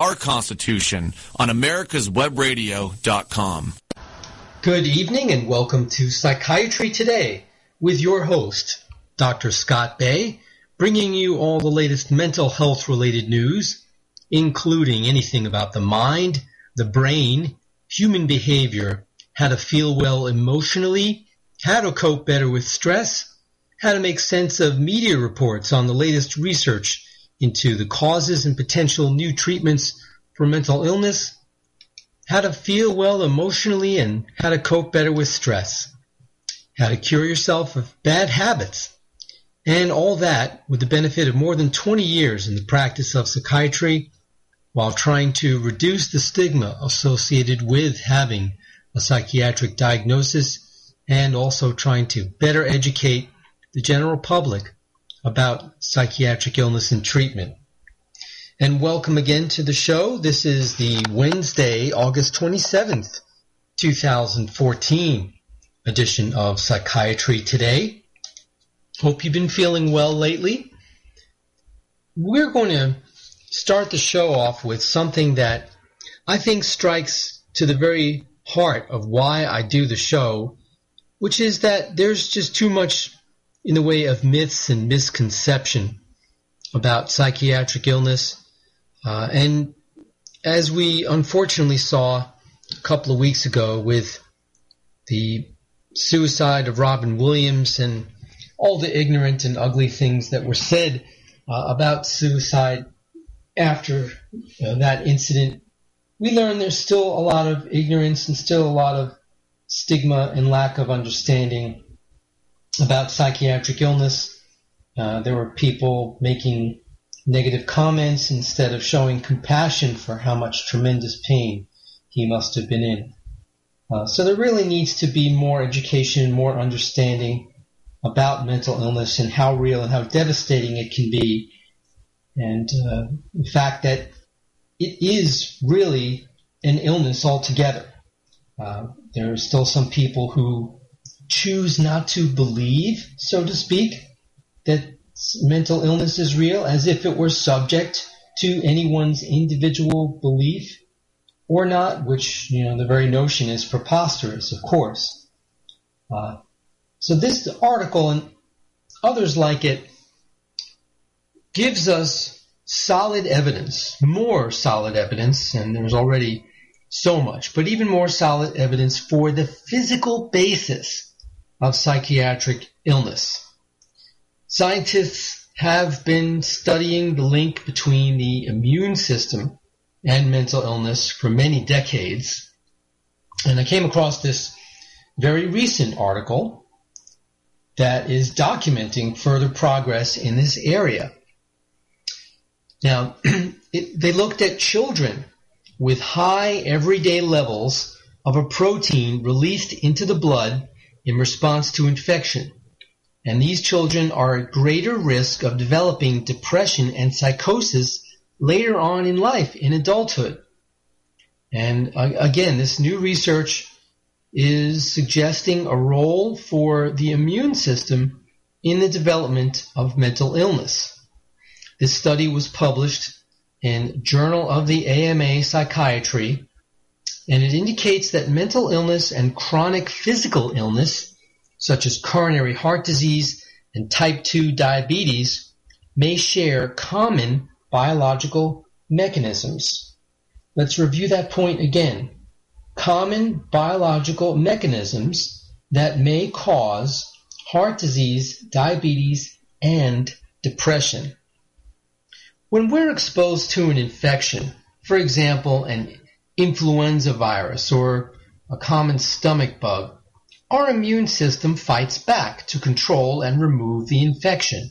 our Constitution on americaswebradio.com. Good evening and welcome to Psychiatry Today with your host, Dr. Scott Bay, bringing you all the latest mental health related news, including anything about the mind, the brain, human behavior, how to feel well emotionally, how to cope better with stress, how to make sense of media reports on the latest research into the causes and potential new treatments for mental illness, how to feel well emotionally and how to cope better with stress, how to cure yourself of bad habits, and all that with the benefit of more than 20 years in the practice of psychiatry while trying to reduce the stigma associated with having a psychiatric diagnosis and also trying to better educate the general public about psychiatric illness and treatment. And welcome again to the show. This is the Wednesday, August 27th, 2014 edition of Psychiatry Today. Hope you've been feeling well lately. We're going to start the show off with something that I think strikes to the very heart of why I do the show, which is that there's just too much in the way of myths and misconception about psychiatric illness. Uh, and as we unfortunately saw a couple of weeks ago with the suicide of Robin Williams and all the ignorant and ugly things that were said uh, about suicide after you know, that incident, we learned there's still a lot of ignorance and still a lot of stigma and lack of understanding about psychiatric illness. Uh, there were people making negative comments instead of showing compassion for how much tremendous pain he must have been in. Uh, so there really needs to be more education, more understanding about mental illness and how real and how devastating it can be. And uh, the fact that it is really an illness altogether. Uh, there are still some people who choose not to believe, so to speak, that mental illness is real as if it were subject to anyone's individual belief or not, which, you know, the very notion is preposterous, of course. Uh, so this article and others like it gives us solid evidence, more solid evidence, and there's already so much, but even more solid evidence for the physical basis of psychiatric illness. Scientists have been studying the link between the immune system and mental illness for many decades. And I came across this very recent article that is documenting further progress in this area. Now, it, they looked at children with high everyday levels of a protein released into the blood in response to infection. And these children are at greater risk of developing depression and psychosis later on in life, in adulthood. And uh, again, this new research is suggesting a role for the immune system in the development of mental illness. This study was published in Journal of the AMA Psychiatry and it indicates that mental illness and chronic physical illness, such as coronary heart disease and type 2 diabetes, may share common biological mechanisms. Let's review that point again. Common biological mechanisms that may cause heart disease, diabetes, and depression. When we're exposed to an infection, for example, an influenza virus or a common stomach bug, our immune system fights back to control and remove the infection.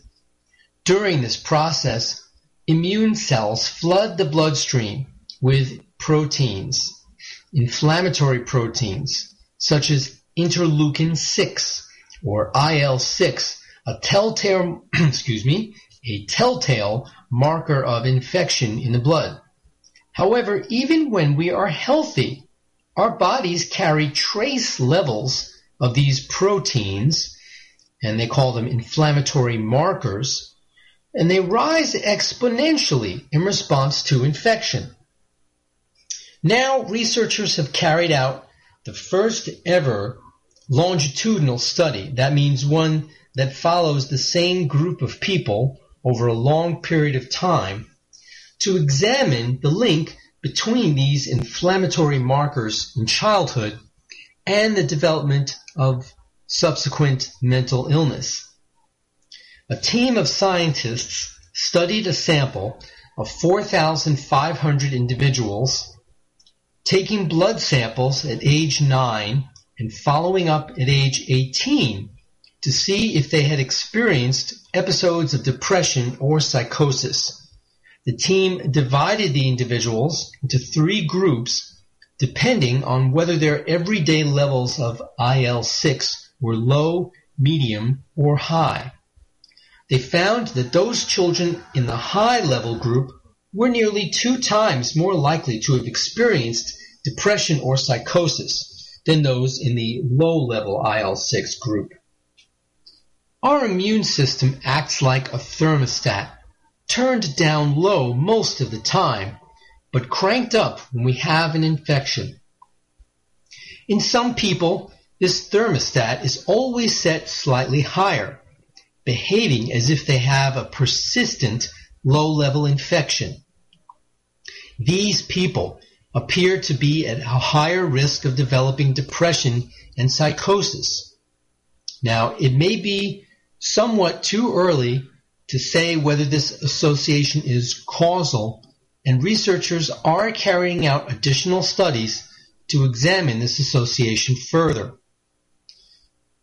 During this process, immune cells flood the bloodstream with proteins, inflammatory proteins, such as interleukin 6 or IL-6, a telltale, excuse me, a telltale marker of infection in the blood. However, even when we are healthy, our bodies carry trace levels of these proteins, and they call them inflammatory markers, and they rise exponentially in response to infection. Now researchers have carried out the first ever longitudinal study. That means one that follows the same group of people over a long period of time to examine the link between these inflammatory markers in childhood and the development of subsequent mental illness. A team of scientists studied a sample of 4,500 individuals, taking blood samples at age 9 and following up at age 18 to see if they had experienced episodes of depression or psychosis. The team divided the individuals into three groups depending on whether their everyday levels of IL-6 were low, medium, or high. They found that those children in the high level group were nearly two times more likely to have experienced depression or psychosis than those in the low level IL-6 group. Our immune system acts like a thermostat turned down low most of the time, but cranked up when we have an infection. In some people, this thermostat is always set slightly higher, behaving as if they have a persistent low-level infection. These people appear to be at a higher risk of developing depression and psychosis. Now, it may be somewhat too early to say whether this association is causal, and researchers are carrying out additional studies to examine this association further.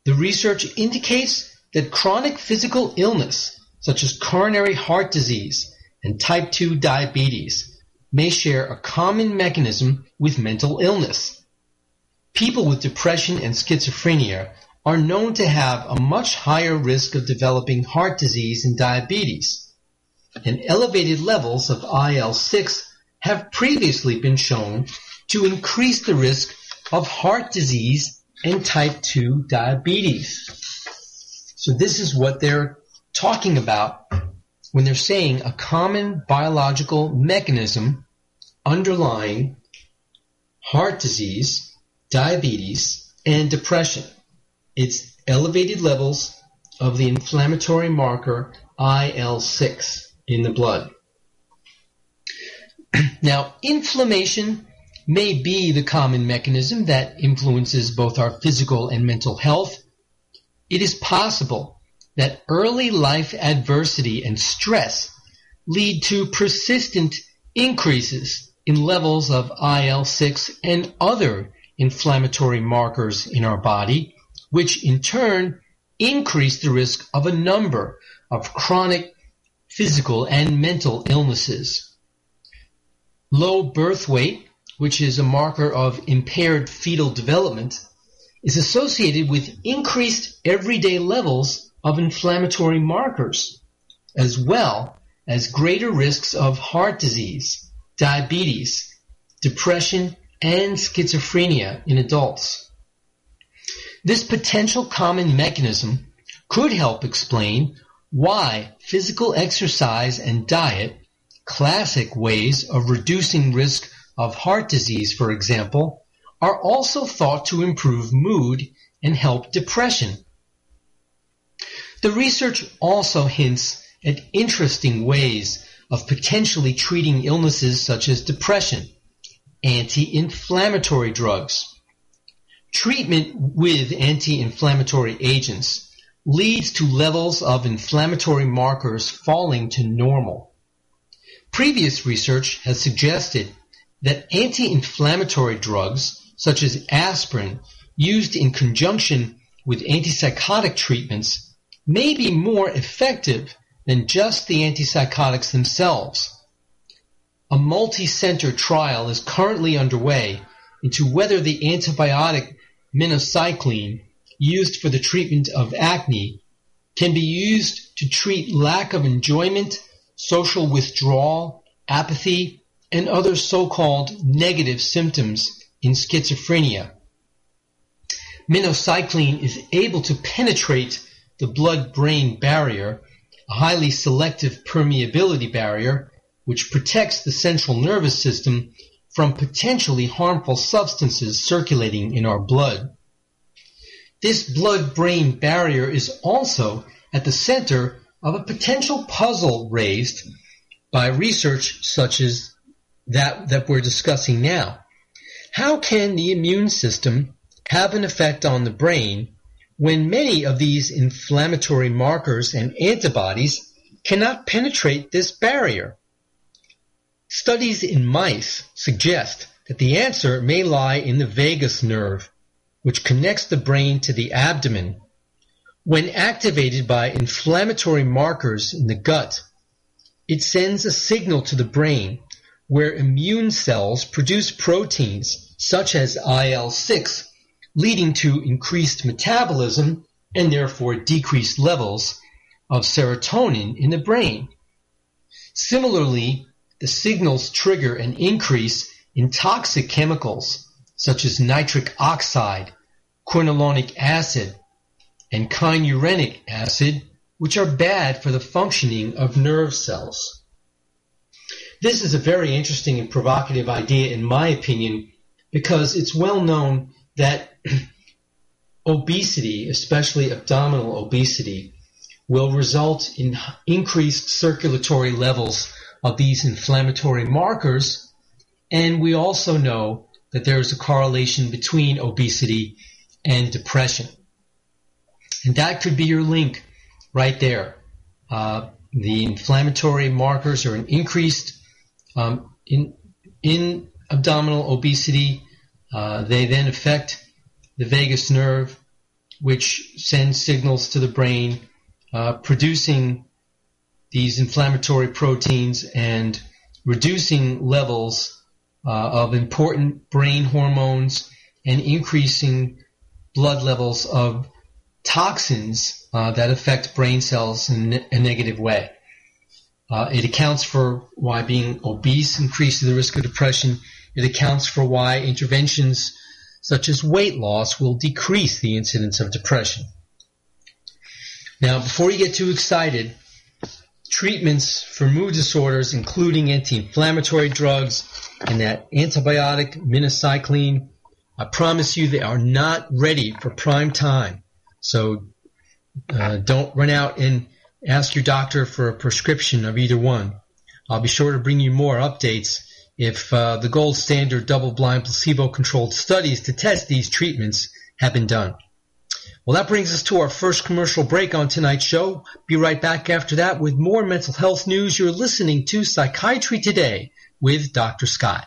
The research indicates that chronic physical illness, such as coronary heart disease and type 2 diabetes, may share a common mechanism with mental illness. People with depression and schizophrenia are known to have a much higher risk of developing heart disease and diabetes. And elevated levels of IL-6 have previously been shown to increase the risk of heart disease and type 2 diabetes. So this is what they're talking about when they're saying a common biological mechanism underlying heart disease, diabetes, and depression. It's elevated levels of the inflammatory marker IL-6 in the blood. now, inflammation may be the common mechanism that influences both our physical and mental health. It is possible that early life adversity and stress lead to persistent increases in levels of IL-6 and other inflammatory markers in our body which in turn increase the risk of a number of chronic physical and mental illnesses. Low birth weight, which is a marker of impaired fetal development, is associated with increased everyday levels of inflammatory markers, as well as greater risks of heart disease, diabetes, depression, and schizophrenia in adults. This potential common mechanism could help explain why physical exercise and diet, classic ways of reducing risk of heart disease, for example, are also thought to improve mood and help depression. The research also hints at interesting ways of potentially treating illnesses such as depression, anti-inflammatory drugs, Treatment with anti-inflammatory agents leads to levels of inflammatory markers falling to normal. Previous research has suggested that anti-inflammatory drugs, such as aspirin, used in conjunction with antipsychotic treatments, may be more effective than just the antipsychotics themselves. A multi-center trial is currently underway into whether the antibiotic minocycline used for the treatment of acne can be used to treat lack of enjoyment, social withdrawal, apathy, and other so-called negative symptoms in schizophrenia. Minocycline is able to penetrate the blood-brain barrier, a highly selective permeability barrier, which protects the central nervous system from potentially harmful substances circulating in our blood. This blood-brain barrier is also at the center of a potential puzzle raised by research such as that that we're discussing now. How can the immune system have an effect on the brain when many of these inflammatory markers and antibodies cannot penetrate this barrier? Studies in mice suggest that the answer may lie in the vagus nerve, which connects the brain to the abdomen. When activated by inflammatory markers in the gut, it sends a signal to the brain where immune cells produce proteins such as IL-6, leading to increased metabolism and therefore decreased levels of serotonin in the brain. Similarly, the signals trigger an increase in toxic chemicals such as nitric oxide, quinolinic acid, and kynurenic acid, which are bad for the functioning of nerve cells. This is a very interesting and provocative idea, in my opinion, because it's well known that obesity, especially abdominal obesity, will result in increased circulatory levels of these inflammatory markers. And we also know that there is a correlation between obesity and depression. And that could be your link right there. Uh, the inflammatory markers are an increased um, in, in abdominal obesity. Uh, they then affect the vagus nerve, which sends signals to the brain, uh, producing these inflammatory proteins and reducing levels uh, of important brain hormones and increasing blood levels of toxins uh, that affect brain cells in a negative way. Uh, it accounts for why being obese increases the risk of depression. It accounts for why interventions such as weight loss will decrease the incidence of depression. Now, before you get too excited, treatments for mood disorders, including anti-inflammatory drugs and that antibiotic minocycline. I promise you they are not ready for prime time. So uh, don't run out and ask your doctor for a prescription of either one. I'll be sure to bring you more updates if uh, the gold standard double-blind placebo-controlled studies to test these treatments have been done. Well, that brings us to our first commercial break on tonight's show. Be right back after that with more mental health news. You're listening to Psychiatry Today with Dr. Scott.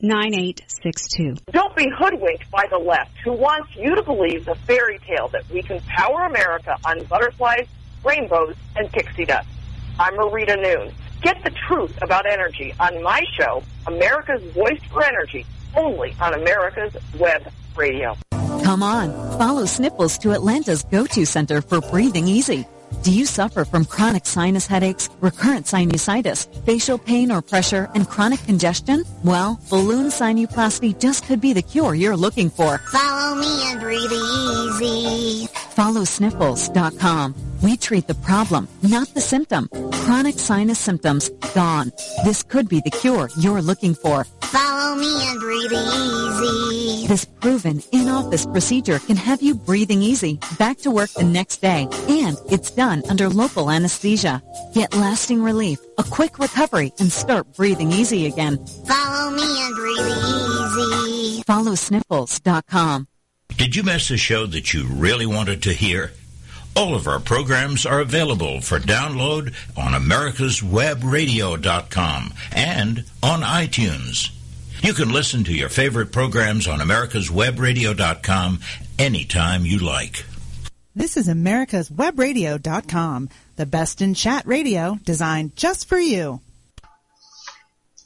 9862. Don't be hoodwinked by the left who wants you to believe the fairy tale that we can power America on butterflies, rainbows, and pixie dust. I'm Marita Noon. Get the truth about energy on my show, America's Voice for Energy, only on America's Web Radio. Come on, follow Sniffles to Atlanta's go-to center for breathing easy. Do you suffer from chronic sinus headaches, recurrent sinusitis, facial pain or pressure, and chronic congestion? Well, balloon sinuplasty just could be the cure you're looking for. Follow me and breathe easy. Follow sniffles.com. We treat the problem, not the symptom. Chronic sinus symptoms, gone. This could be the cure you're looking for. Follow me and breathe easy. This proven in-office procedure can have you breathing easy, back to work the next day, and it's done under local anesthesia. Get lasting relief, a quick recovery, and start breathing easy again. Follow me and breathe easy. Follow sniffles.com. Did you miss a show that you really wanted to hear? All of our programs are available for download on americaswebradio.com and on iTunes. You can listen to your favorite programs on americaswebradio.com anytime you like. This is americaswebradio.com, the best in chat radio designed just for you.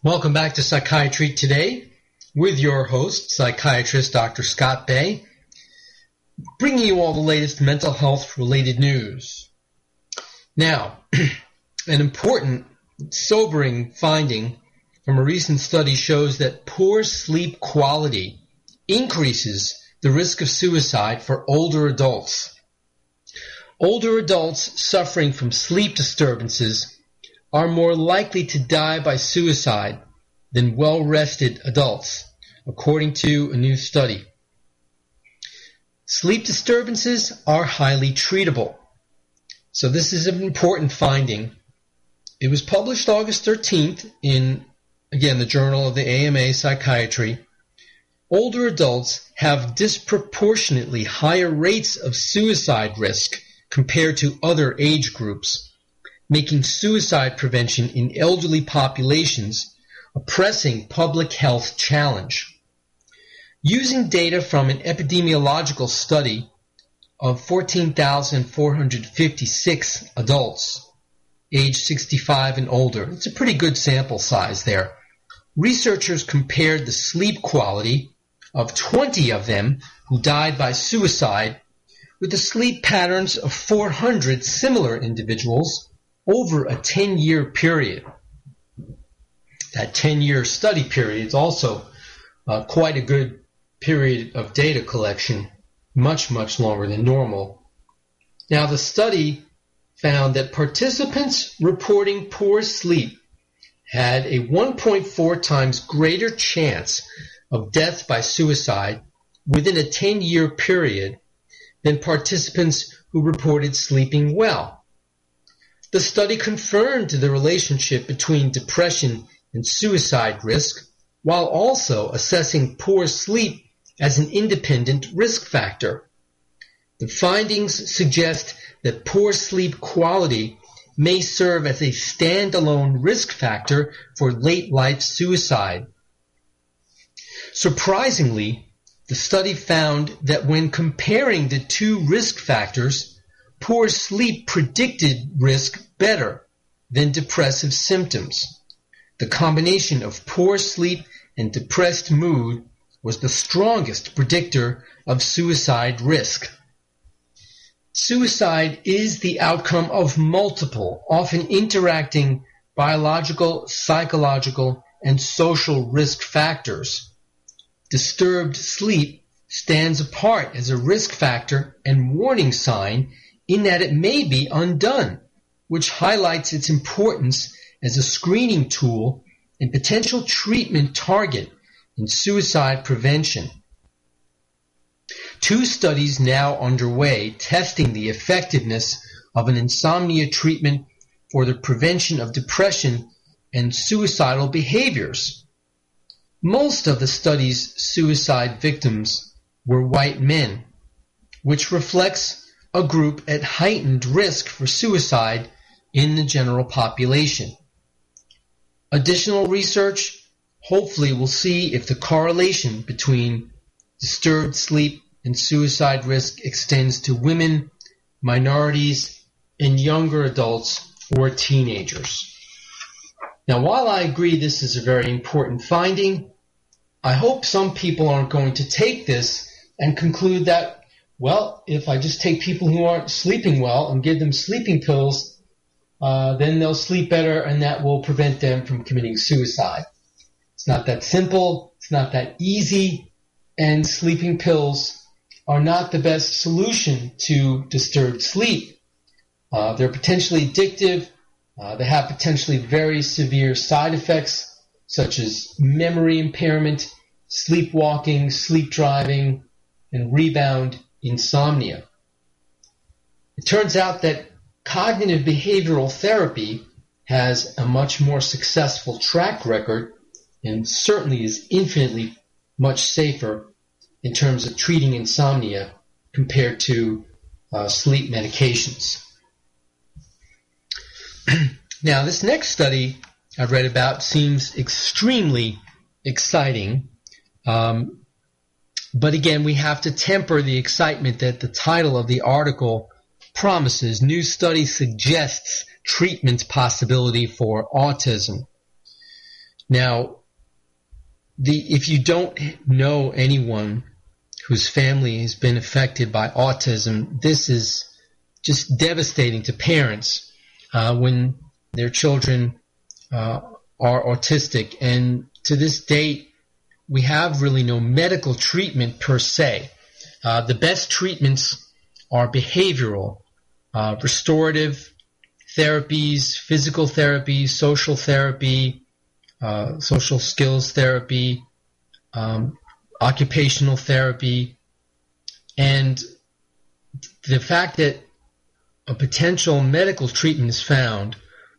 Welcome back to Psychiatry Today. with your host, psychiatrist Dr. Scott Bay, bringing you all the latest mental health related news. Now, an important, sobering finding from a recent study shows that poor sleep quality increases the risk of suicide for older adults. Older adults suffering from sleep disturbances are more likely to die by suicide than well-rested adults, according to a new study. Sleep disturbances are highly treatable. So this is an important finding. It was published August 13th in, again, the Journal of the AMA Psychiatry. Older adults have disproportionately higher rates of suicide risk compared to other age groups, making suicide prevention in elderly populations a pressing public health challenge. Using data from an epidemiological study of 14,456 adults age 65 and older, it's a pretty good sample size there. Researchers compared the sleep quality of 20 of them who died by suicide with the sleep patterns of 400 similar individuals over a 10 year period. That 10 year study period is also uh, quite a good period of data collection, much, much longer than normal. Now, the study found that participants reporting poor sleep had a 1.4 times greater chance of death by suicide within a 10 year period than participants who reported sleeping well. The study confirmed the relationship between depression and suicide risk while also assessing poor sleep as an independent risk factor. The findings suggest that poor sleep quality may serve as a standalone risk factor for late life suicide. Surprisingly, the study found that when comparing the two risk factors, poor sleep predicted risk better than depressive symptoms. The combination of poor sleep and depressed mood was the strongest predictor of suicide risk. Suicide is the outcome of multiple, often interacting biological, psychological, and social risk factors disturbed sleep stands apart as a risk factor and warning sign in that it may be undone, which highlights its importance as a screening tool and potential treatment target in suicide prevention. Two studies now underway testing the effectiveness of an insomnia treatment for the prevention of depression and suicidal behaviors most of the study's suicide victims were white men, which reflects a group at heightened risk for suicide in the general population. Additional research hopefully we'll see if the correlation between disturbed sleep and suicide risk extends to women, minorities, and younger adults or teenagers. Now, while I agree this is a very important finding, I hope some people aren't going to take this and conclude that, well, if I just take people who aren't sleeping well and give them sleeping pills, uh, then they'll sleep better and that will prevent them from committing suicide. It's not that simple. It's not that easy. And sleeping pills are not the best solution to disturbed sleep. Uh, they're potentially addictive. Uh, they have potentially very severe side effects such as memory impairment, sleepwalking, sleep driving, and rebound insomnia. It turns out that cognitive behavioral therapy has a much more successful track record and certainly is infinitely much safer in terms of treating insomnia compared to uh, sleep medications. now, this next study I've read about seems extremely exciting. Um, but again, we have to temper the excitement that the title of the article promises. New study suggests treatment possibility for autism. Now, the if you don't know anyone whose family has been affected by autism, this is just devastating to parents uh, when their children uh, are autistic. And to this date, we have really no medical treatment per se. Uh, the best treatments are behavioral, uh, restorative therapies, physical therapy, social therapy, uh, social skills therapy, um, occupational therapy, and the fact that a potential medical treatment is found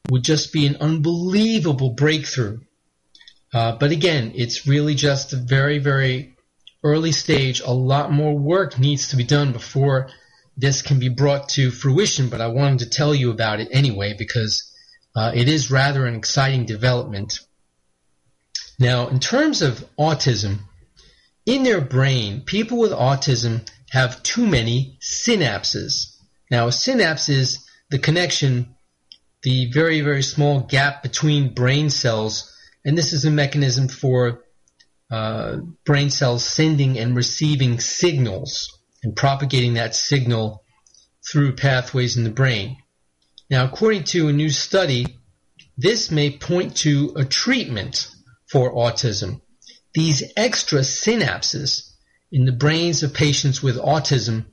would just be an unbelievable breakthrough. Uh, but again, it's really just a very, very early stage. A lot more work needs to be done before this can be brought to fruition, but I wanted to tell you about it anyway because uh, it is rather an exciting development. Now, in terms of autism, in their brain, people with autism have too many synapses. Now, a synapse is the connection, the very, very small gap between brain cells, and this is a mechanism for uh, brain cells sending and receiving signals and propagating that signal through pathways in the brain. Now, according to a new study, this may point to a treatment for autism. These extra synapses in the brains of patients with autism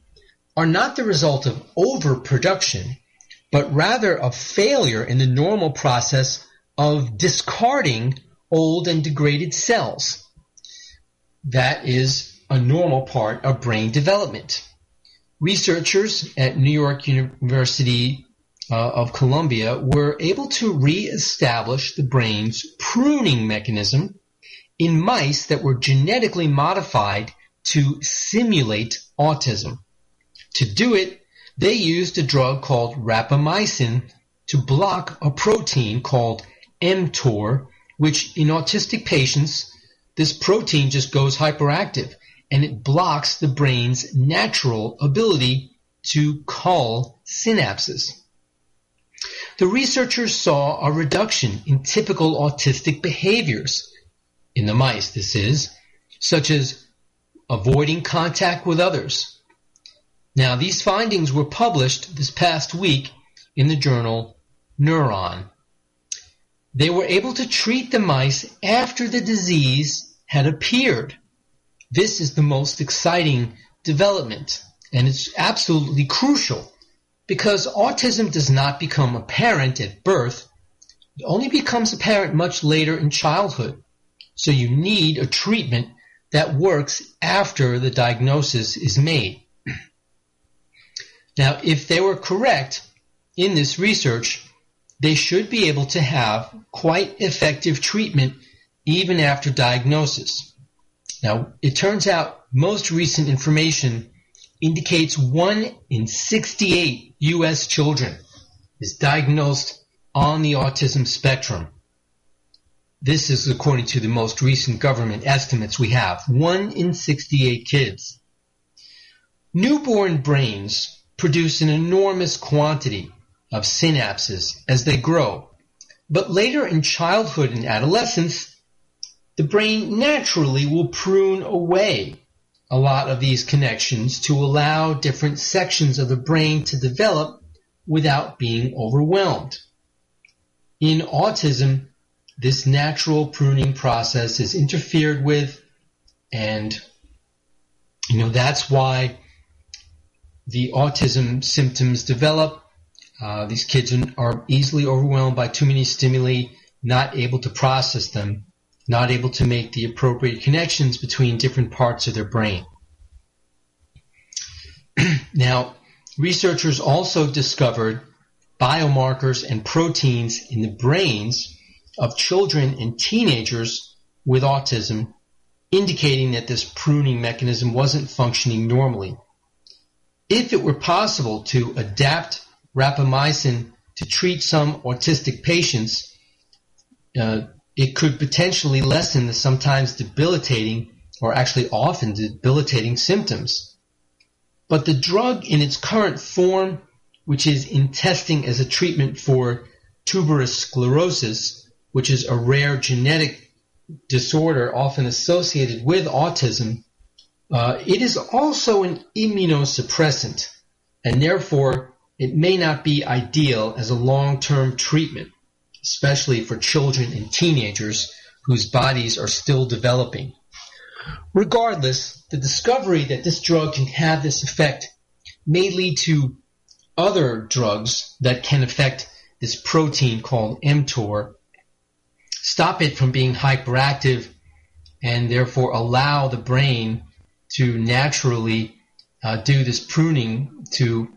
are not the result of overproduction, but rather a failure in the normal process of discarding old and degraded cells. That is a normal part of brain development. Researchers at New York University uh, of Columbia were able to re-establish the brain's pruning mechanism in mice that were genetically modified to simulate autism. To do it, they used a drug called rapamycin to block a protein called mTOR, which in autistic patients, this protein just goes hyperactive and it blocks the brain's natural ability to call synapses. The researchers saw a reduction in typical autistic behaviors in the mice, this is, such as avoiding contact with others. Now, these findings were published this past week in the journal Neuron. They were able to treat the mice after the disease had appeared. This is the most exciting development, and it's absolutely crucial because autism does not become apparent at birth. It only becomes apparent much later in childhood. So you need a treatment that works after the diagnosis is made. Now, if they were correct in this research, they should be able to have quite effective treatment even after diagnosis. Now, it turns out most recent information indicates 1 in 68 U.S. children is diagnosed on the autism spectrum. This is according to the most recent government estimates we have. 1 in 68 kids. Newborn brains produce an enormous quantity of synapses as they grow. But later in childhood and adolescence, the brain naturally will prune away a lot of these connections to allow different sections of the brain to develop without being overwhelmed. In autism, this natural pruning process is interfered with and you know that's why the autism symptoms develop uh, these kids are easily overwhelmed by too many stimuli not able to process them not able to make the appropriate connections between different parts of their brain now researchers also discovered biomarkers and proteins in the brains of children and teenagers with autism, indicating that this pruning mechanism wasn't functioning normally. If it were possible to adapt rapamycin to treat some autistic patients, uh, it could potentially lessen the sometimes debilitating or actually often debilitating symptoms. But the drug in its current form, which is in testing as a treatment for tuberous sclerosis, which is a rare genetic disorder often associated with autism, uh, it is also an immunosuppressant, and therefore it may not be ideal as a long-term treatment, especially for children and teenagers whose bodies are still developing. Regardless, the discovery that this drug can have this effect may lead to other drugs that can affect this protein called mTOR, stop it from being hyperactive, and therefore allow the brain to naturally uh, do this pruning to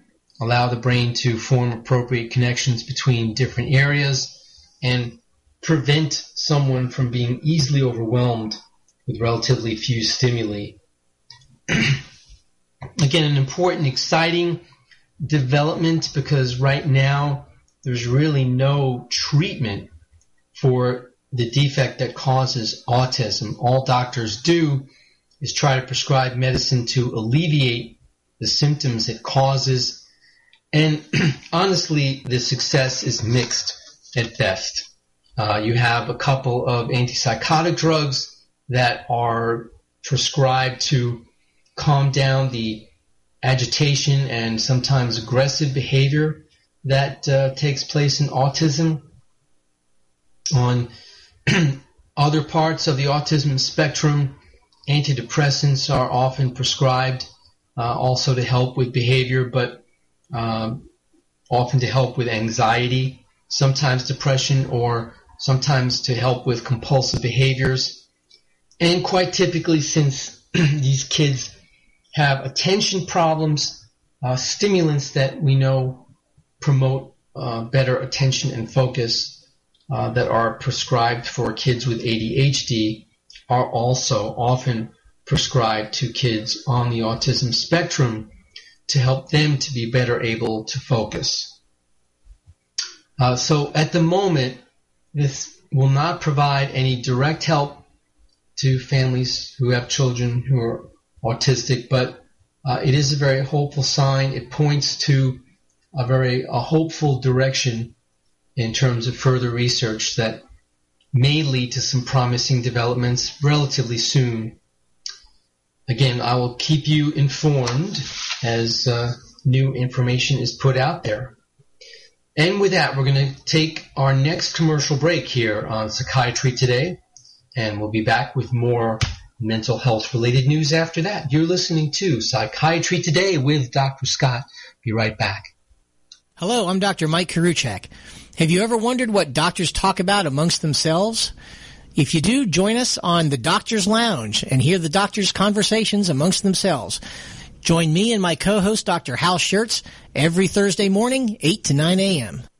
allow the brain to form appropriate connections between different areas and prevent someone from being easily overwhelmed with relatively few stimuli. Again, an important, exciting development because right now there's really no treatment for the defect that causes autism. All doctors do is try to prescribe medicine to alleviate the symptoms it causes. And honestly, the success is mixed at best. Uh, you have a couple of antipsychotic drugs that are prescribed to calm down the agitation and sometimes aggressive behavior that uh, takes place in autism. On other parts of the autism spectrum, antidepressants are often prescribed uh, also to help with behavior, but um, often to help with anxiety, sometimes depression, or sometimes to help with compulsive behaviors. And quite typically, since these kids have attention problems, uh, stimulants that we know promote uh, better attention and focus uh, that are prescribed for kids with ADHD are also often prescribed to kids on the autism spectrum to help them to be better able to focus. Uh, so at the moment, this will not provide any direct help to families who have children who are autistic, but uh, it is a very hopeful sign. It points to a very a hopeful direction in terms of further research that may lead to some promising developments relatively soon. Again, I will keep you informed as uh, new information is put out there. And with that, we're going to take our next commercial break here on Psychiatry Today, and we'll be back with more mental health related news after that. You're listening to Psychiatry Today with Dr. Scott. Be right back. Hello, I'm Dr. Mike Karuchak. Have you ever wondered what doctors talk about amongst themselves? If you do, join us on the Doctor's Lounge and hear the doctors' conversations amongst themselves. Join me and my co-host, Dr. Hal Schertz, every Thursday morning, 8 to 9 a.m.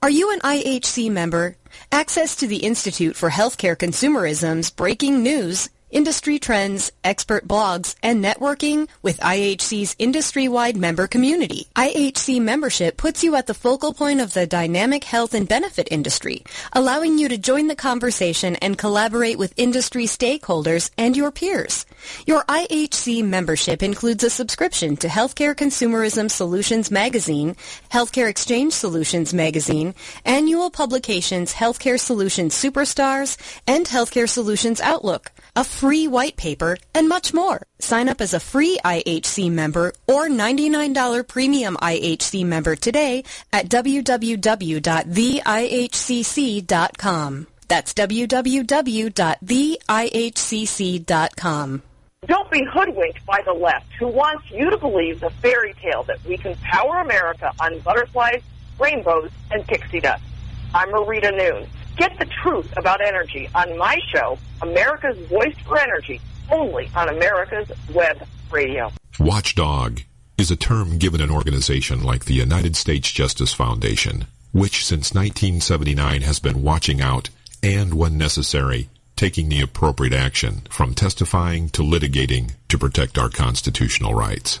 Are you an IHC member? Access to the Institute for Healthcare Consumerism's breaking news, industry trends, expert blogs, and networking with IHC's industry-wide member community. IHC membership puts you at the focal point of the dynamic health and benefit industry, allowing you to join the conversation and collaborate with industry stakeholders and your peers. Your IHC membership includes a subscription to Healthcare Consumerism Solutions Magazine, Healthcare Exchange Solutions Magazine, annual publications Healthcare Solutions Superstars, and Healthcare Solutions Outlook, a free white paper, and much more. Sign up as a free IHC member or $99 premium IHC member today at www.theihcc.com. That's www.theihcc.com. Don't be hoodwinked by the left, who wants you to believe the fairy tale that we can power America on butterflies, rainbows, and pixie dust. I'm Marita Noon. Get the truth about energy on my show, America's Voice for Energy, only on America's Web Radio. Watchdog is a term given an organization like the United States Justice Foundation, which since 1979 has been watching out and, when necessary, taking the appropriate action from testifying to litigating to protect our constitutional rights.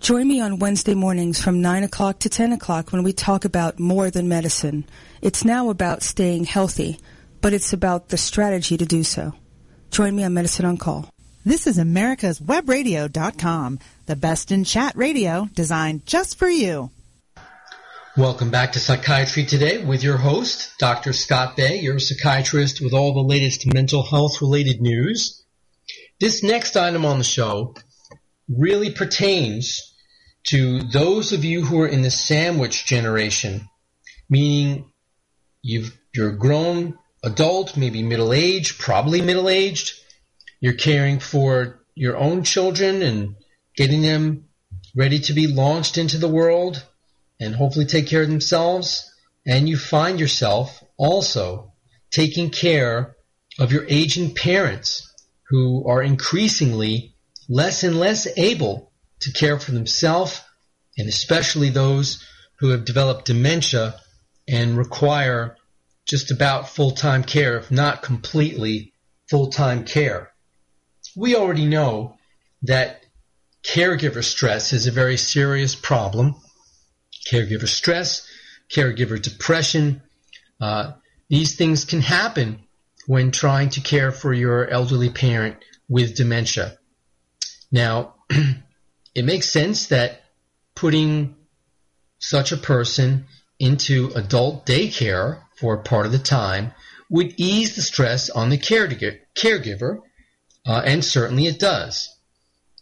Join me on Wednesday mornings from 9 o'clock to 10 o'clock when we talk about more than medicine. It's now about staying healthy, but it's about the strategy to do so. Join me on Medicine on Call. This is America's Webradio.com, the best in chat radio designed just for you. Welcome back to Psychiatry Today with your host, Dr. Scott Bay, your psychiatrist with all the latest mental health related news. This next item on the show really pertains to those of you who are in the sandwich generation, meaning you've, you're grown adult, maybe middle aged, probably middle aged. You're caring for your own children and getting them ready to be launched into the world and hopefully take care of themselves. And you find yourself also taking care of your aging parents who are increasingly less and less able to care for themselves and especially those who have developed dementia and require just about full-time care, if not completely full-time care. We already know that caregiver stress is a very serious problem caregiver stress, caregiver depression. Uh, these things can happen when trying to care for your elderly parent with dementia. Now, it makes sense that putting such a person into adult daycare for part of the time would ease the stress on the caregiver, uh, and certainly it does.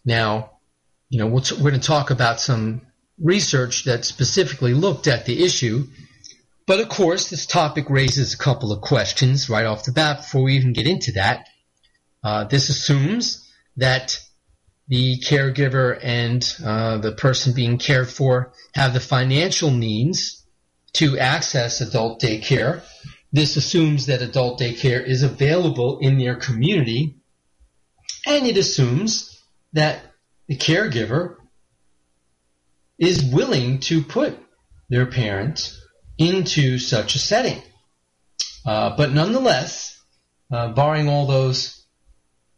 Now, you know, we we are going to talk about some research that specifically looked at the issue. But of course, this topic raises a couple of questions right off the bat before we even get into that. Uh, this assumes that the caregiver and uh, the person being cared for have the financial means to access adult daycare. This assumes that adult daycare is available in their community, and it assumes that the caregiver is willing to put their parent into such a setting. Uh, but nonetheless, uh, barring all those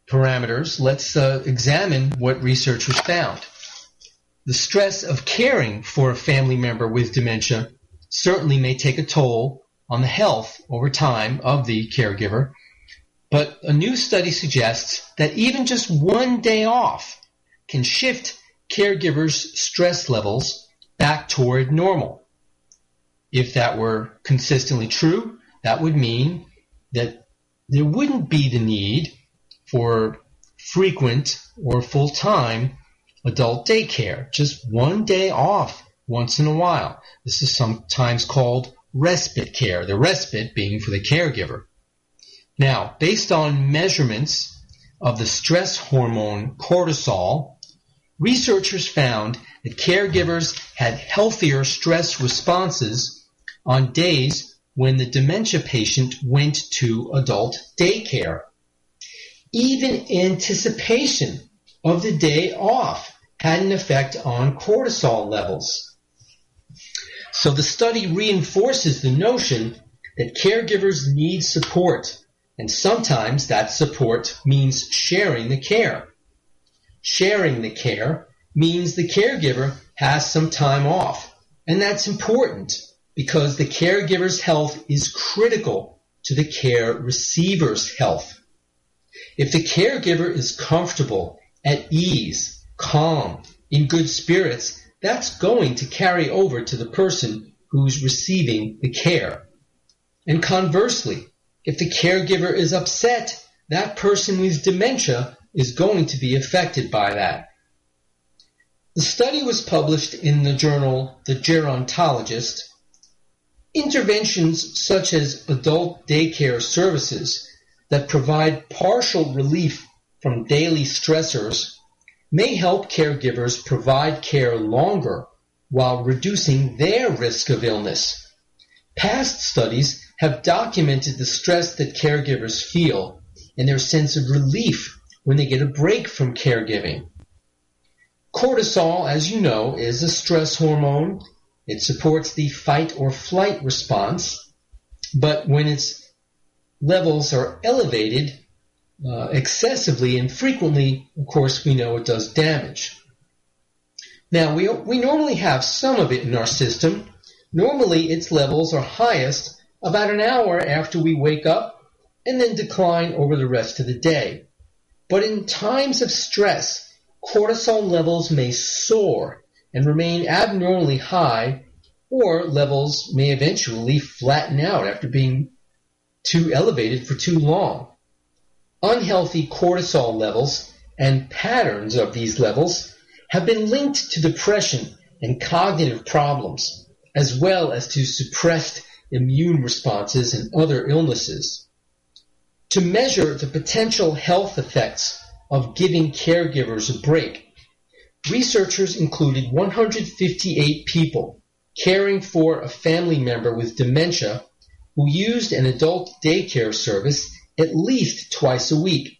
parameters, let's uh, examine what researchers found. The stress of caring for a family member with dementia certainly may take a toll on the health over time of the caregiver, but a new study suggests that even just one day off can shift caregivers' stress levels back toward normal. If that were consistently true, that would mean that there wouldn't be the need for frequent or full-time adult daycare. Just one day off once in a while. This is sometimes called respite care, the respite being for the caregiver. Now, based on measurements of the stress hormone cortisol Researchers found that caregivers had healthier stress responses on days when the dementia patient went to adult daycare. Even anticipation of the day off had an effect on cortisol levels. So the study reinforces the notion that caregivers need support, and sometimes that support means sharing the care sharing the care means the caregiver has some time off. And that's important because the caregiver's health is critical to the care receiver's health. If the caregiver is comfortable, at ease, calm, in good spirits, that's going to carry over to the person who's receiving the care. And conversely, if the caregiver is upset, that person with dementia is going to be affected by that. The study was published in the journal The Gerontologist. Interventions such as adult daycare services that provide partial relief from daily stressors may help caregivers provide care longer while reducing their risk of illness. Past studies have documented the stress that caregivers feel and their sense of relief when they get a break from caregiving. Cortisol, as you know, is a stress hormone. It supports the fight or flight response, but when its levels are elevated uh, excessively and frequently, of course, we know it does damage. Now, we, we normally have some of it in our system. Normally, its levels are highest about an hour after we wake up and then decline over the rest of the day. But in times of stress, cortisol levels may soar and remain abnormally high, or levels may eventually flatten out after being too elevated for too long. Unhealthy cortisol levels and patterns of these levels have been linked to depression and cognitive problems, as well as to suppressed immune responses and other illnesses. To measure the potential health effects of giving caregivers a break, researchers included 158 people caring for a family member with dementia who used an adult daycare service at least twice a week.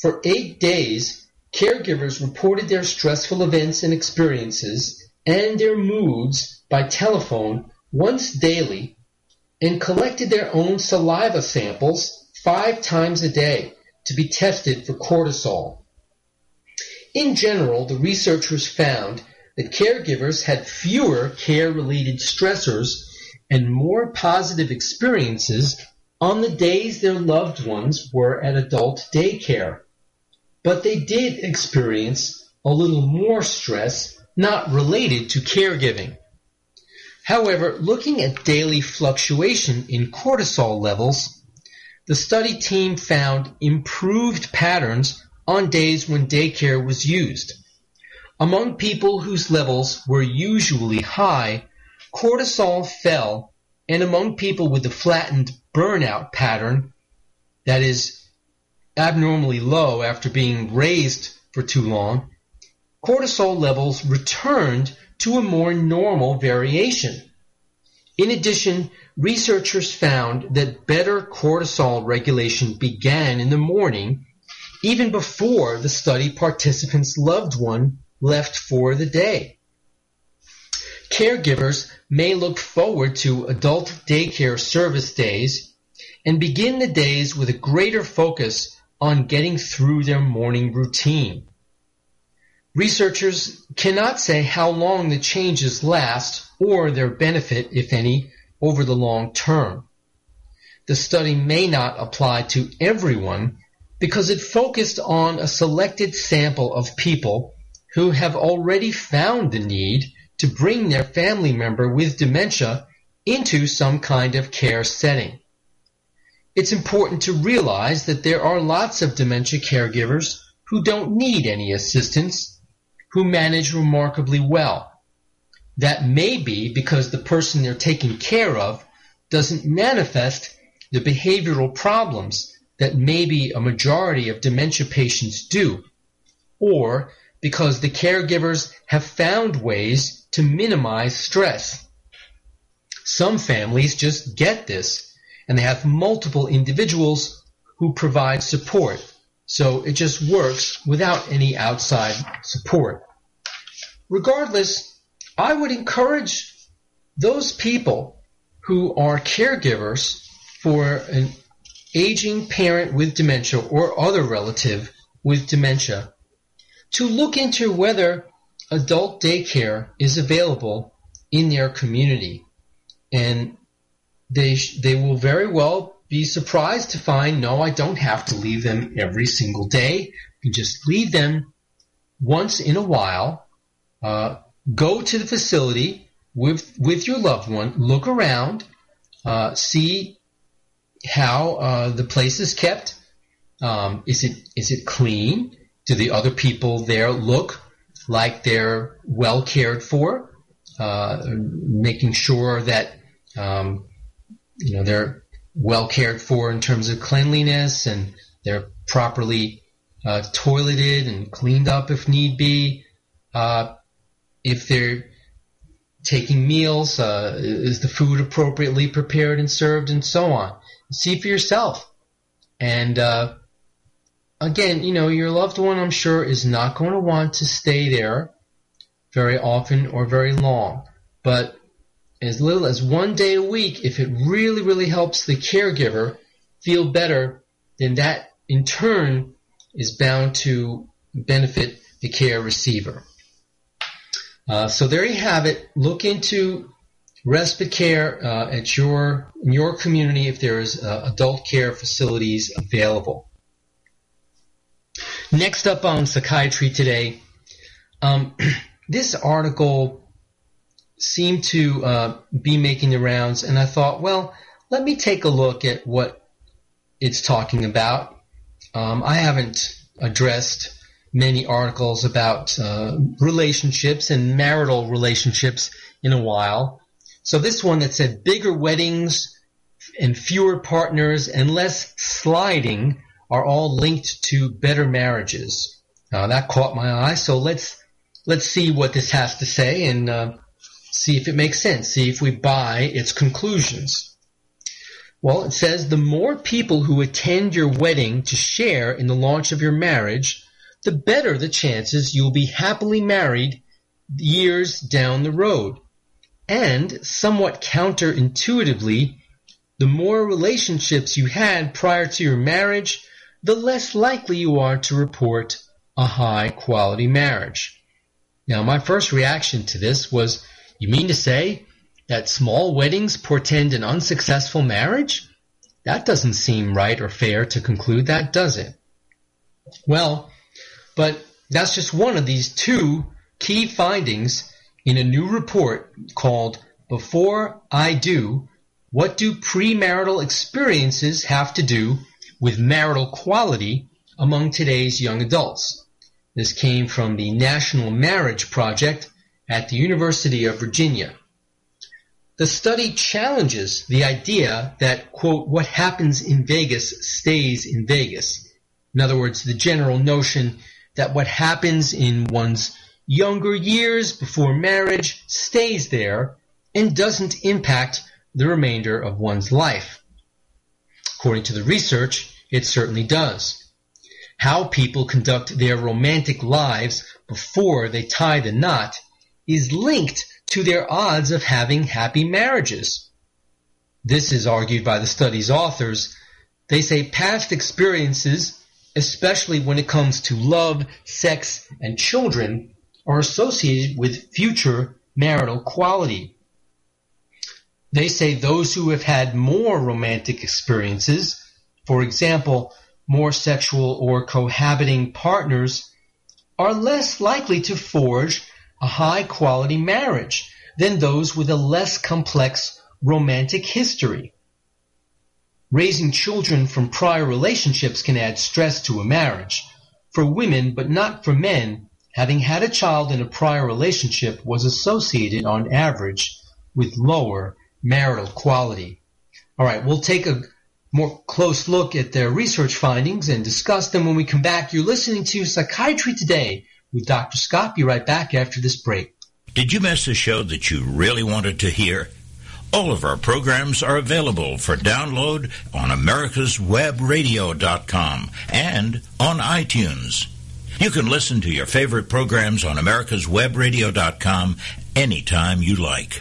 For eight days, caregivers reported their stressful events and experiences and their moods by telephone once daily and collected their own saliva samples five times a day to be tested for cortisol. In general, the researchers found that caregivers had fewer care-related stressors and more positive experiences on the days their loved ones were at adult daycare. But they did experience a little more stress not related to caregiving. However, looking at daily fluctuation in cortisol levels, the study team found improved patterns on days when daycare was used. Among people whose levels were usually high, cortisol fell, and among people with a flattened burnout pattern that is abnormally low after being raised for too long, cortisol levels returned to a more normal variation. In addition, researchers found that better cortisol regulation began in the morning even before the study participants' loved one left for the day. Caregivers may look forward to adult daycare service days and begin the days with a greater focus on getting through their morning routine. Researchers cannot say how long the changes last or their benefit, if any, over the long term. The study may not apply to everyone because it focused on a selected sample of people who have already found the need to bring their family member with dementia into some kind of care setting. It's important to realize that there are lots of dementia caregivers who don't need any assistance, who manage remarkably well. That may be because the person they're taking care of doesn't manifest the behavioral problems that maybe a majority of dementia patients do, or because the caregivers have found ways to minimize stress. Some families just get this and they have multiple individuals who provide support. So it just works without any outside support. Regardless, I would encourage those people who are caregivers for an aging parent with dementia or other relative with dementia to look into whether adult daycare is available in their community. And they, sh- they will very well be surprised to find, no, I don't have to leave them every single day. You just leave them once in a while. Uh, go to the facility with, with your loved one, look around, uh, see how uh, the place is kept. Um, is it is it clean? Do the other people there look like they're well cared for? Uh, making sure that um, you know they're well cared for in terms of cleanliness and they're properly uh, toileted and cleaned up if need be. Uh, if they're taking meals, uh, is the food appropriately prepared and served, and so on. See for yourself. And uh, again, you know, your loved one, I'm sure, is not going to want to stay there very often or very long. But as little as one day a week, if it really, really helps the caregiver feel better, then that in turn is bound to benefit the care receiver. Uh, so there you have it. Look into respite care uh, at your in your community if there's uh, adult care facilities available. Next up on psychiatry today, um, this article seemed to uh, be making the rounds, and I thought, well, let me take a look at what it's talking about. Um, I haven't addressed many articles about uh, relationships and marital relationships in a while. So this one that said bigger weddings and fewer partners and less sliding are all linked to better marriages. Uh, that caught my eye. So let's let's see what this has to say and uh, see if it makes sense. See if we buy its conclusions. Well, it says the more people who attend your wedding to share in the launch of your marriage, the better the chances you'll be happily married years down the road. And somewhat counterintuitively, the more relationships you had prior to your marriage, the less likely you are to report a high quality marriage. Now, my first reaction to this was, you mean to say that small weddings portend an unsuccessful marriage? That doesn't seem right or fair to conclude that, does it? Well, but that's just one of these two key findings in a new report called Before I Do, What Do Premarital Experiences Have to Do with Marital Quality Among Today's Young Adults? This came from the National Marriage Project at the University of Virginia. The study challenges the idea that, quote, what happens in Vegas stays in Vegas. In other words, the general notion that what happens in one's younger years before marriage stays there and doesn't impact the remainder of one's life. According to the research, it certainly does. How people conduct their romantic lives before they tie the knot is linked to their odds of having happy marriages. This is argued by the study's authors. They say past experiences, especially when it comes to love, sex, and children, are associated with future marital quality. They say those who have had more romantic experiences, for example, more sexual or cohabiting partners, are less likely to forge a high quality marriage than those with a less complex romantic history. Raising children from prior relationships can add stress to a marriage. For women, but not for men, having had a child in a prior relationship was associated on average with lower marital quality. All right, we'll take a more close look at their research findings and discuss them when we come back. You're listening to Psychiatry Today with Dr. Scott. Be right back after this break. Did you miss a show that you really wanted to hear? All of our programs are available for download on americaswebradio.com and on iTunes. You can listen to your favorite programs on americaswebradio.com anytime you like.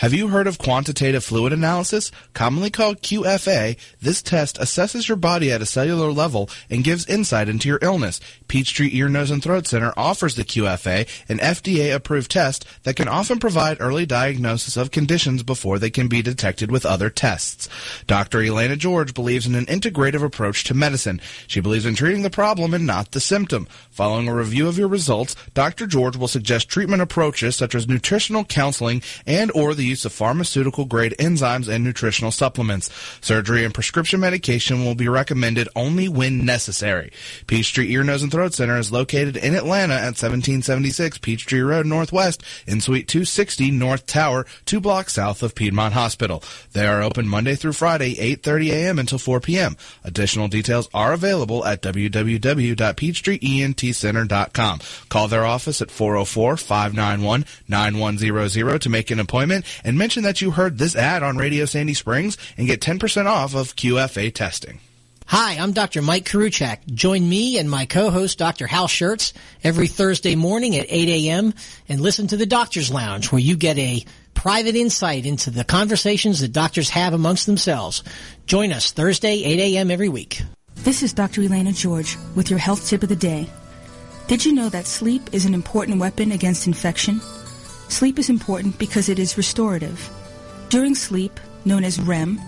Have you heard of quantitative fluid analysis? Commonly called QFA, this test assesses your body at a cellular level and gives insight into your illness. Peachtree Ear, Nose, and Throat Center offers the QFA, an FDA-approved test that can often provide early diagnosis of conditions before they can be detected with other tests. Dr. Elena George believes in an integrative approach to medicine. She believes in treating the problem and not the symptom. Following a review of your results, Dr. George will suggest treatment approaches such as nutritional counseling and or the use of pharmaceutical grade enzymes and nutritional supplements. Surgery and prescription medication will be recommended only when necessary. Peachtree Ear, Nose, and Throat Center is located in Atlanta at 1776 Peachtree Road Northwest in Suite 260 North Tower, two blocks south of Piedmont Hospital. They are open Monday through Friday, 8.30 a.m. until 4 p.m. Additional details are available at www.peachtreeentcenter.com. Call their office at 404-591-9100 to make an appointment and mention that you heard this ad on Radio Sandy Springs and get 10% off of QFA testing. Hi, I'm Dr. Mike Karuchak. Join me and my co-host, Dr. Hal Schertz, every Thursday morning at 8 a.m. and listen to the Doctor's Lounge, where you get a private insight into the conversations that doctors have amongst themselves. Join us Thursday, 8 a.m. every week. This is Dr. Elena George with your health tip of the day. Did you know that sleep is an important weapon against infection? Sleep is important because it is restorative. During sleep, known as REM,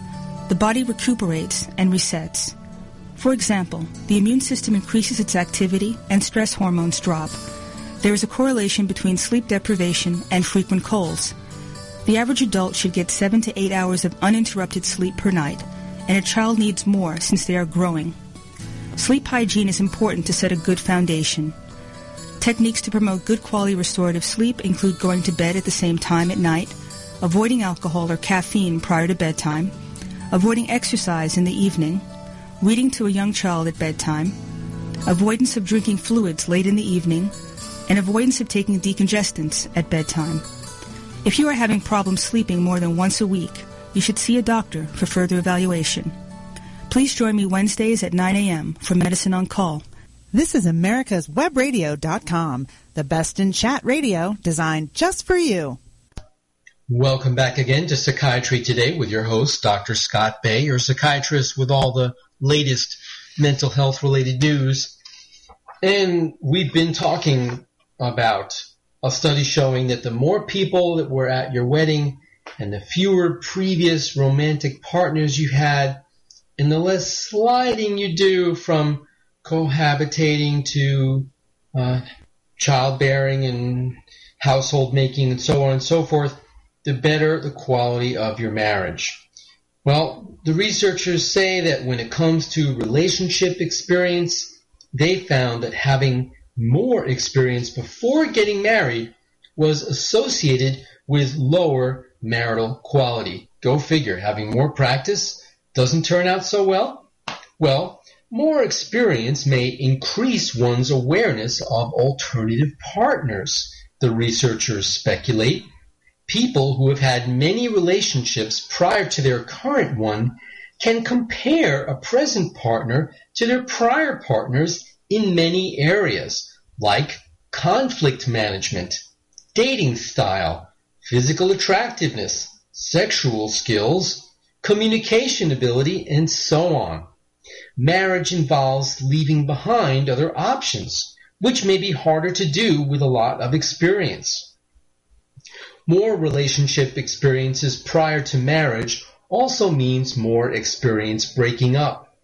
the body recuperates and resets. For example, the immune system increases its activity and stress hormones drop. There is a correlation between sleep deprivation and frequent colds. The average adult should get 7 to 8 hours of uninterrupted sleep per night, and a child needs more since they are growing. Sleep hygiene is important to set a good foundation. Techniques to promote good quality restorative sleep include going to bed at the same time at night, avoiding alcohol or caffeine prior to bedtime, avoiding exercise in the evening, reading to a young child at bedtime, avoidance of drinking fluids late in the evening, and avoidance of taking decongestants at bedtime. If you are having problems sleeping more than once a week, you should see a doctor for further evaluation. Please join me Wednesdays at 9 a.m. for Medicine on Call. This is America's Webradio.com, the best in chat radio designed just for you. Welcome back again to Psychiatry Today with your host, Dr. Scott Bay, your psychiatrist with all the latest mental health related news. And we've been talking about a study showing that the more people that were at your wedding and the fewer previous romantic partners you had, and the less sliding you do from cohabitating to uh, childbearing and household making and so on and so forth, the better the quality of your marriage. Well, the researchers say that when it comes to relationship experience, they found that having more experience before getting married was associated with lower marital quality. Go figure, having more practice doesn't turn out so well? Well, more experience may increase one's awareness of alternative partners, the researchers speculate. People who have had many relationships prior to their current one can compare a present partner to their prior partners in many areas, like conflict management, dating style, physical attractiveness, sexual skills, communication ability, and so on. Marriage involves leaving behind other options, which may be harder to do with a lot of experience. More relationship experiences prior to marriage also means more experience breaking up,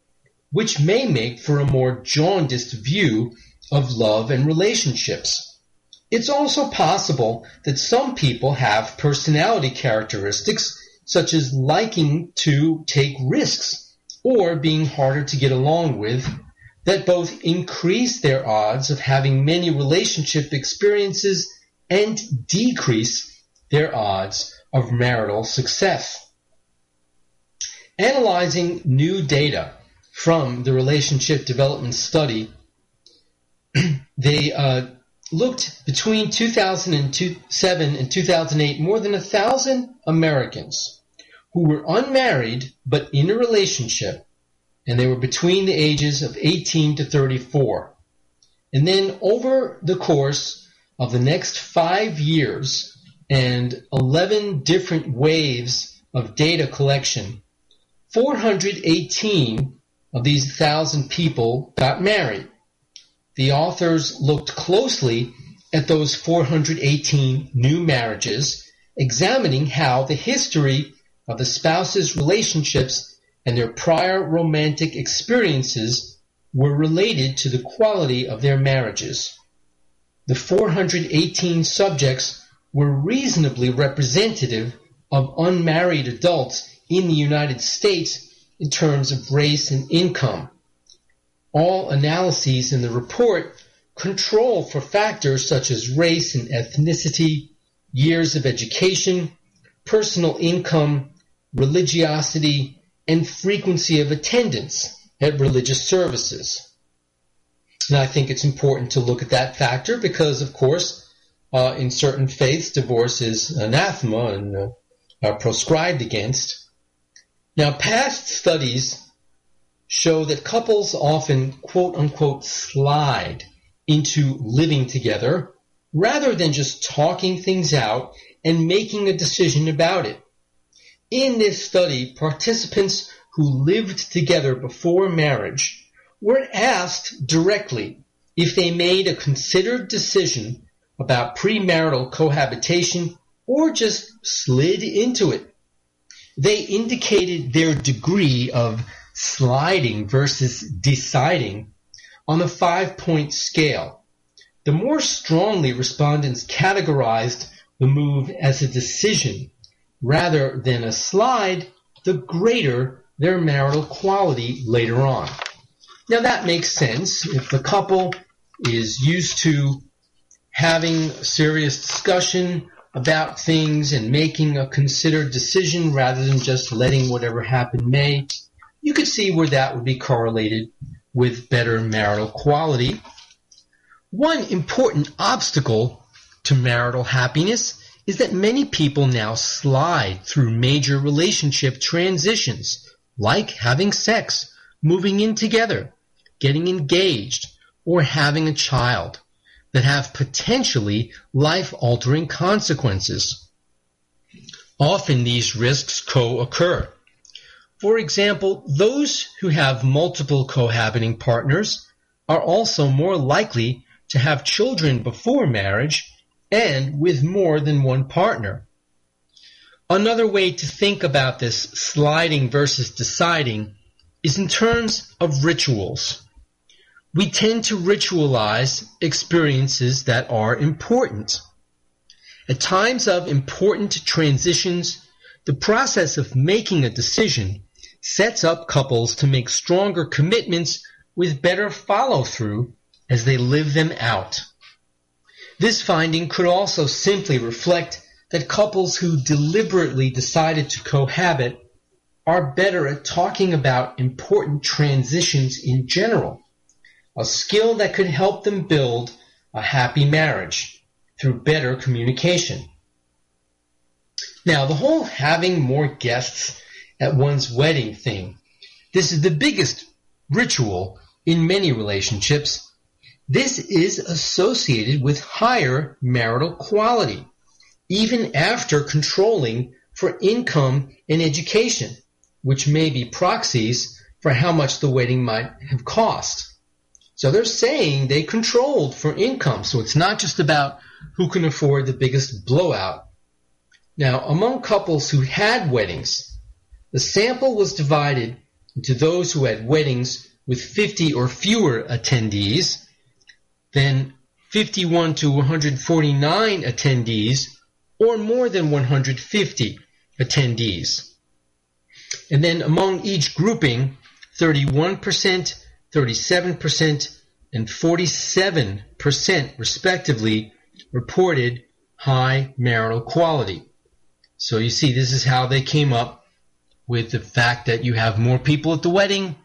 which may make for a more jaundiced view of love and relationships. It's also possible that some people have personality characteristics such as liking to take risks or being harder to get along with that both increase their odds of having many relationship experiences and decrease their odds of marital success. Analyzing new data from the relationship development study, they uh, looked between 2007 and 2008 more than a thousand Americans who were unmarried but in a relationship, and they were between the ages of 18 to 34. And then over the course of the next five years and 11 different waves of data collection, 418 of these thousand people got married. The authors looked closely at those 418 new marriages, examining how the history of the spouses' relationships and their prior romantic experiences were related to the quality of their marriages. The 418 subjects were reasonably representative of unmarried adults in the United States in terms of race and income. All analyses in the report control for factors such as race and ethnicity, years of education, personal income, religiosity, and frequency of attendance at religious services. And I think it's important to look at that factor because, of course, uh, in certain faiths, divorce is anathema and uh, are proscribed against. Now, past studies show that couples often quote unquote slide into living together rather than just talking things out and making a decision about it. In this study, participants who lived together before marriage were asked directly if they made a considered decision about premarital cohabitation or just slid into it. They indicated their degree of sliding versus deciding on a five point scale. The more strongly respondents categorized the move as a decision rather than a slide, the greater their marital quality later on. Now that makes sense. If the couple is used to having serious discussion about things and making a considered decision rather than just letting whatever happen may, you could see where that would be correlated with better marital quality. One important obstacle to marital happiness is that many people now slide through major relationship transitions, like having sex, moving in together, getting engaged, or having a child that have potentially life-altering consequences. Often these risks co-occur. For example, those who have multiple cohabiting partners are also more likely to have children before marriage and with more than one partner. Another way to think about this sliding versus deciding is in terms of rituals we tend to ritualize experiences that are important. At times of important transitions, the process of making a decision sets up couples to make stronger commitments with better follow through as they live them out. This finding could also simply reflect that couples who deliberately decided to cohabit are better at talking about important transitions in general a skill that could help them build a happy marriage through better communication. Now, the whole having more guests at one's wedding thing, this is the biggest ritual in many relationships. This is associated with higher marital quality, even after controlling for income and education, which may be proxies for how much the wedding might have cost. So they're saying they controlled for income. So it's not just about who can afford the biggest blowout. Now, among couples who had weddings, the sample was divided into those who had weddings with 50 or fewer attendees, then 51 to 149 attendees, or more than 150 attendees. And then among each grouping, 31%, 37% and 47% respectively reported high marital quality. So you see, this is how they came up with the fact that you have more people at the wedding.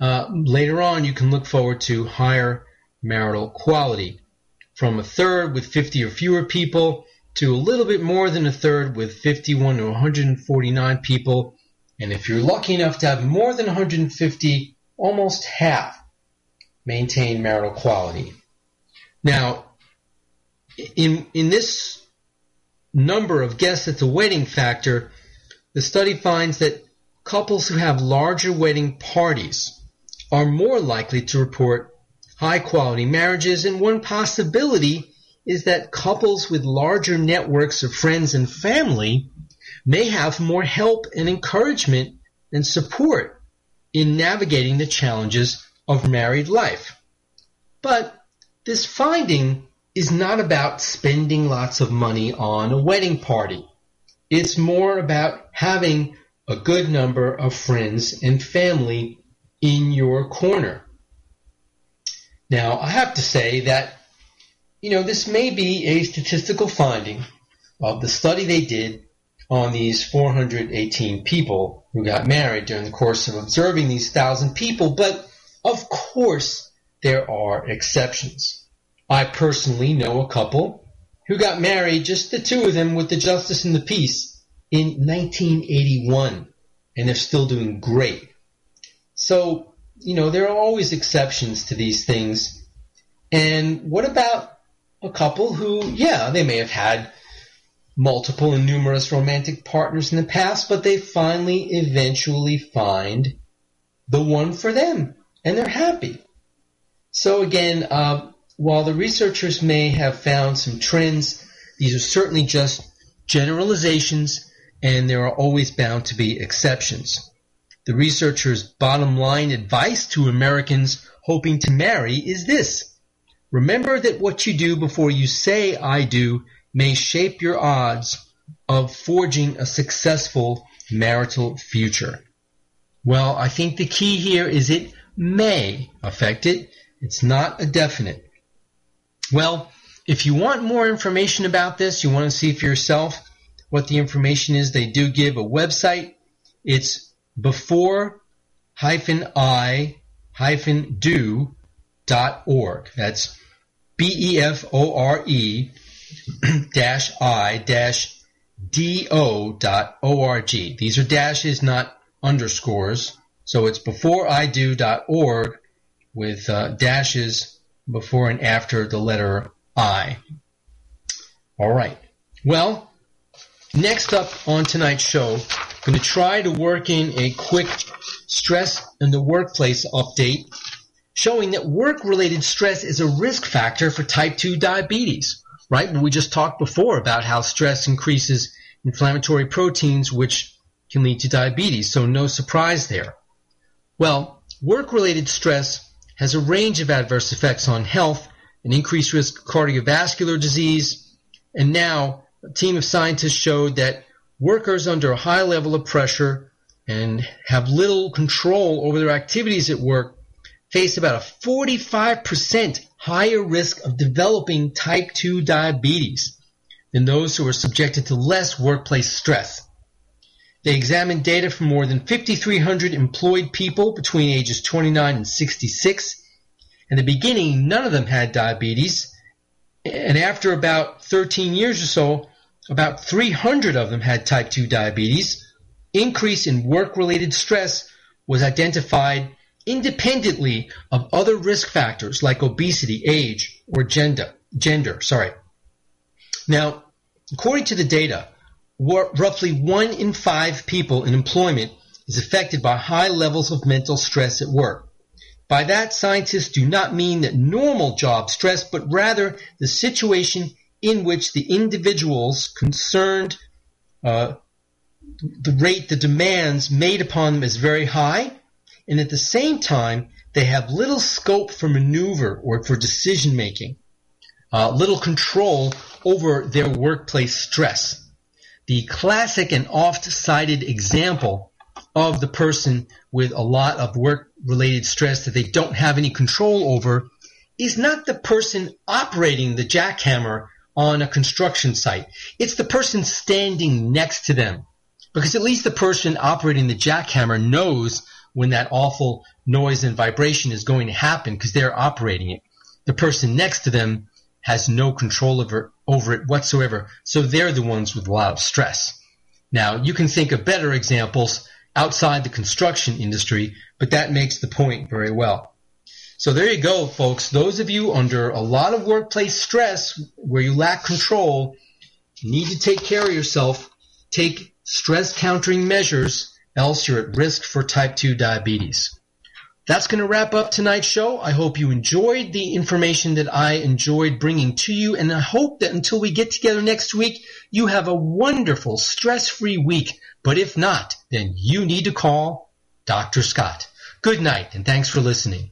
Uh, later on, you can look forward to higher marital quality. From a third with 50 or fewer people to a little bit more than a third with 51 to 149 people. And if you're lucky enough to have more than 150, almost half maintain marital quality. Now, in, in this number of guests at the wedding factor, the study finds that couples who have larger wedding parties are more likely to report high quality marriages, and one possibility is that couples with larger networks of friends and family may have more help and encouragement and support in navigating the challenges of married life. But this finding is not about spending lots of money on a wedding party. It's more about having a good number of friends and family in your corner. Now, I have to say that, you know, this may be a statistical finding of the study they did on these 418 people who got married during the course of observing these thousand people, but of course there are exceptions. I personally know a couple who got married, just the two of them with the justice and the peace, in 1981, and they're still doing great. So, you know, there are always exceptions to these things. And what about a couple who, yeah, they may have had multiple and numerous romantic partners in the past, but they finally eventually find the one for them and they're happy. So again, uh, while the researchers may have found some trends, these are certainly just generalizations and there are always bound to be exceptions. The researchers' bottom line advice to Americans hoping to marry is this. Remember that what you do before you say I do may shape your odds of forging a successful marital future. Well, I think the key here is it may affect it. It's not a definite. Well, if you want more information about this, you want to see for yourself what the information is, they do give a website. It's before hyphen I hyphen do dot org. That's B E F O R E dash I dash D O dot O R G. These are dashes, not underscores. So it's before I do dot org with uh, dashes before and after the letter I. All right. Well, next up on tonight's show, going to try to work in a quick stress in the workplace update showing that work-related stress is a risk factor for type 2 diabetes, right? We just talked before about how stress increases inflammatory proteins, which can lead to diabetes, so no surprise there. Well, work-related stress has a range of adverse effects on health, an increased risk of cardiovascular disease, and now a team of scientists showed that workers under a high level of pressure and have little control over their activities at work face about a 45% higher risk of developing type 2 diabetes than those who are subjected to less workplace stress. They examined data from more than 5,300 employed people between ages 29 and 66. In the beginning, none of them had diabetes. And after about 13 years or so, about 300 of them had type 2 diabetes. Increase in work-related stress was identified independently of other risk factors like obesity, age, or gender. Gender, sorry. Now, according to the data, roughly one in five people in employment is affected by high levels of mental stress at work. By that, scientists do not mean that normal job stress, but rather the situation in which the individuals concerned, uh, the rate, the demands made upon them is very high, and at the same time, they have little scope for maneuver or for decision making, uh, little control over their workplace stress. The classic and oft cited example of the person with a lot of work related stress that they don't have any control over is not the person operating the jackhammer on a construction site. It's the person standing next to them. Because at least the person operating the jackhammer knows when that awful noise and vibration is going to happen because they're operating it. The person next to them has no control over, over it whatsoever. So they're the ones with a lot of stress. Now, you can think of better examples outside the construction industry, but that makes the point very well. So there you go, folks. Those of you under a lot of workplace stress where you lack control need to take care of yourself. Take stress countering measures, else you're at risk for type 2 diabetes. That's going to wrap up tonight's show. I hope you enjoyed the information that I enjoyed bringing to you, and I hope that until we get together next week, you have a wonderful, stress-free week. But if not, then you need to call Dr. Scott. Good night, and thanks for listening.